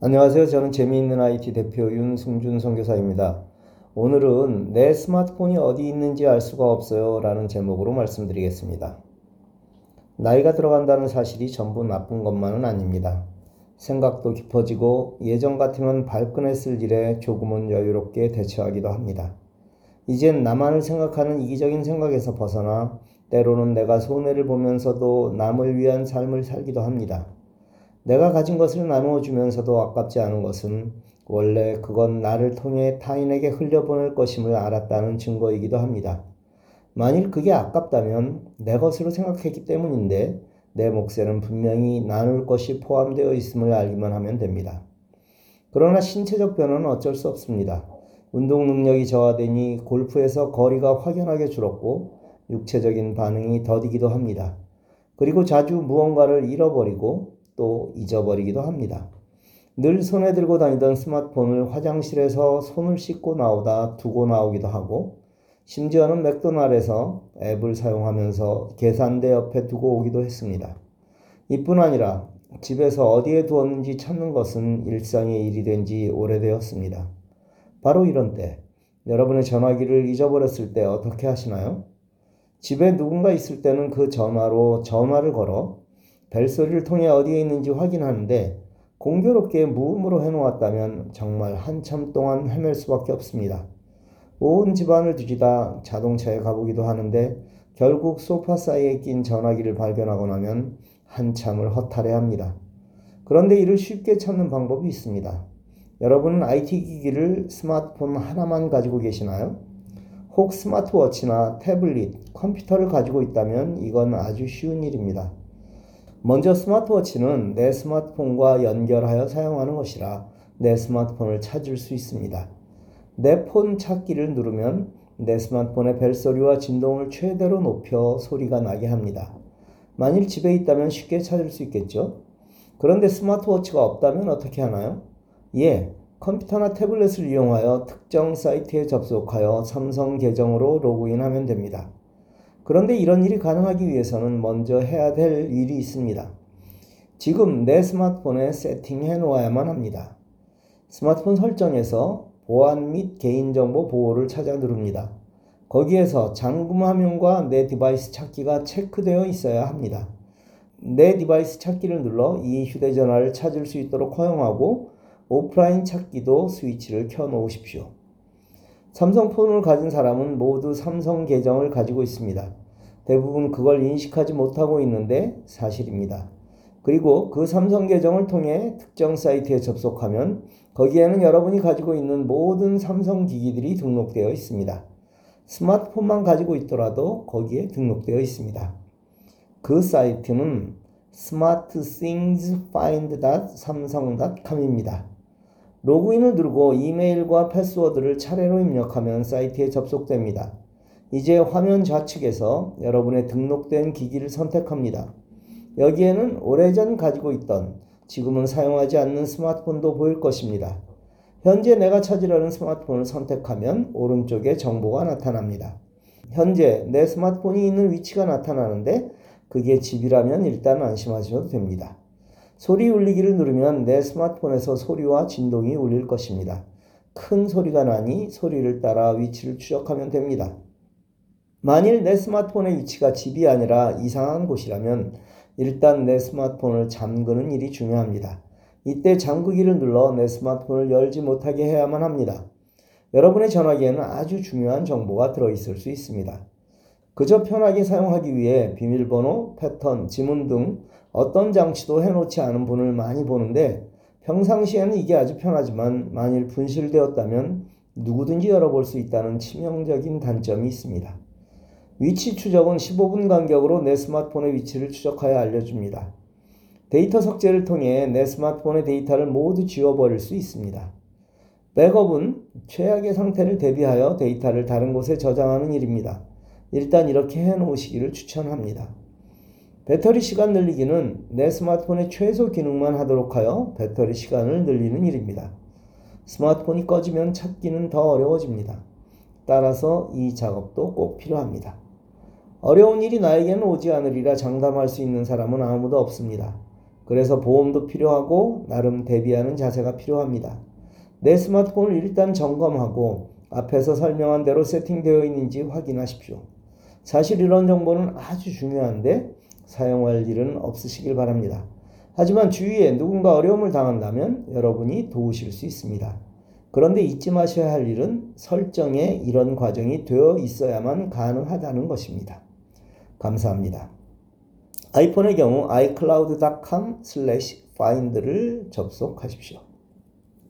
안녕하세요. 저는 재미있는 IT 대표 윤승준 선교사입니다. 오늘은 내 스마트폰이 어디 있는지 알 수가 없어요 라는 제목으로 말씀드리겠습니다. 나이가 들어간다는 사실이 전부 나쁜 것만은 아닙니다. 생각도 깊어지고 예전 같으면 발끈했을 일에 조금은 여유롭게 대처하기도 합니다. 이젠 나만을 생각하는 이기적인 생각에서 벗어나 때로는 내가 손해를 보면서도 남을 위한 삶을 살기도 합니다. 내가 가진 것을 나누어 주면서도 아깝지 않은 것은 원래 그건 나를 통해 타인에게 흘려보낼 것임을 알았다는 증거이기도 합니다. 만일 그게 아깝다면 내 것으로 생각했기 때문인데 내 몫에는 분명히 나눌 것이 포함되어 있음을 알기만 하면 됩니다. 그러나 신체적 변화는 어쩔 수 없습니다. 운동 능력이 저하되니 골프에서 거리가 확연하게 줄었고 육체적인 반응이 더디기도 합니다. 그리고 자주 무언가를 잃어버리고 또 잊어버리기도 합니다. 늘 손에 들고 다니던 스마트폰을 화장실에서 손을 씻고 나오다 두고 나오기도 하고 심지어는 맥도날에서 앱을 사용하면서 계산대 옆에 두고 오기도 했습니다. 이뿐 아니라 집에서 어디에 두었는지 찾는 것은 일상의 일이 된 지 오래되었습니다. 바로 이런 때 여러분의 전화기를 잊어버렸을 때 어떻게 하시나요? 집에 누군가 있을 때는 그 전화로 전화를 걸어 벨소리를 통해 어디에 있는지 확인하는데 공교롭게 무음으로 해놓았다면 정말 한참 동안 헤맬 수밖에 없습니다. 온 집안을 뒤지다 자동차에 가보기도 하는데 결국 소파 사이에 낀 전화기를 발견하고 나면 한참을 허탈해 합니다. 그런데 이를 쉽게 찾는 방법이 있습니다. 여러분은 IT 기기를 스마트폰 하나만 가지고 계시나요? 혹 스마트워치나 태블릿, 컴퓨터를 가지고 있다면 이건 아주 쉬운 일입니다. 먼저 스마트워치는 내 스마트폰과 연결하여 사용하는 것이라 내 스마트폰을 찾을 수 있습니다. 내 폰 찾기를 누르면 내 스마트폰의 벨소리와 진동을 최대로 높여 소리가 나게 합니다. 만일 집에 있다면 쉽게 찾을 수 있겠죠? 그런데 스마트워치가 없다면 어떻게 하나요? 예, 컴퓨터나 태블릿을 이용하여 특정 사이트에 접속하여 삼성 계정으로 로그인하면 됩니다. 그런데 이런 일이 가능하기 위해서는 먼저 해야 될 일이 있습니다. 지금 내 스마트폰에 세팅해 놓아야만 합니다. 스마트폰 설정에서 보안 및 개인정보 보호를 찾아 누릅니다. 거기에서 잠금 화면과 내 device 찾기가 체크되어 있어야 합니다. 내 device 찾기를 눌러 이 휴대전화를 찾을 수 있도록 허용하고 오프라인 찾기도 스위치를 켜 놓으십시오. 삼성폰을 가진 사람은 모두 삼성 계정을 가지고 있습니다. 대부분 그걸 인식하지 못하고 있는데 사실입니다. 그리고 그 삼성 계정을 통해 특정 사이트에 접속하면 거기에는 여러분이 가지고 있는 모든 삼성 기기들이 등록되어 있습니다. 스마트폰만 가지고 있더라도 거기에 등록되어 있습니다. 그 사이트는 smartthingsfind.samsung.com입니다. 로그인을 누르고 이메일과 패스워드를 차례로 입력하면 사이트에 접속됩니다. 이제 화면 좌측에서 여러분의 등록된 기기를 선택합니다. 여기에는 오래전 가지고 있던 지금은 사용하지 않는 스마트폰도 보일 것입니다. 현재 내가 찾으려는 스마트폰을 선택하면 오른쪽에 정보가 나타납니다. 현재 내 스마트폰이 있는 위치가 나타나는데 그게 집이라면 일단 안심하셔도 됩니다. 소리 울리기를 누르면 내 스마트폰에서 소리와 진동이 울릴 것입니다. 큰 소리가 나니 소리를 따라 위치를 추적하면 됩니다. 만일 내 스마트폰의 위치가 집이 아니라 이상한 곳이라면 일단 내 스마트폰을 잠그는 일이 중요합니다. 이때 잠그기를 눌러 내 스마트폰을 열지 못하게 해야만 합니다. 여러분의 전화기에는 아주 중요한 정보가 들어있을 수 있습니다. 그저 편하게 사용하기 위해 비밀번호, 패턴, 지문 등 어떤 장치도 해놓지 않은 분을 많이 보는데 평상시에는 이게 아주 편하지만 만일 분실되었다면 누구든지 열어볼 수 있다는 치명적인 단점이 있습니다. 위치 추적은 15분 간격으로 내 스마트폰의 위치를 추적하여 알려줍니다. 데이터 삭제를 통해 내 스마트폰의 데이터를 모두 지워버릴 수 있습니다. 백업은 최악의 상태를 대비하여 데이터를 다른 곳에 저장하는 일입니다. 일단 이렇게 해 놓으시기를 추천합니다. 배터리 시간 늘리기는 내 스마트폰의 최소 기능만 하도록 하여 배터리 시간을 늘리는 일입니다. 스마트폰이 꺼지면 찾기는 더 어려워집니다. 따라서 이 작업도 꼭 필요합니다. 어려운 일이 나에게는 오지 않으리라 장담할 수 있는 사람은 아무도 없습니다. 그래서 보험도 필요하고 나름 대비하는 자세가 필요합니다. 내 스마트폰을 일단 점검하고 앞에서 설명한 대로 세팅되어 있는지 확인하십시오. 사실 이런 정보는 아주 중요한데 사용할 일은 없으시길 바랍니다. 하지만 주위에 누군가 어려움을 당한다면 여러분이 도우실 수 있습니다. 그런데 잊지 마셔야 할 일은 설정에 이런 과정이 되어 있어야만 가능하다는 것입니다. 감사합니다. 아이폰의 경우 iCloud.com/find를 접속하십시오.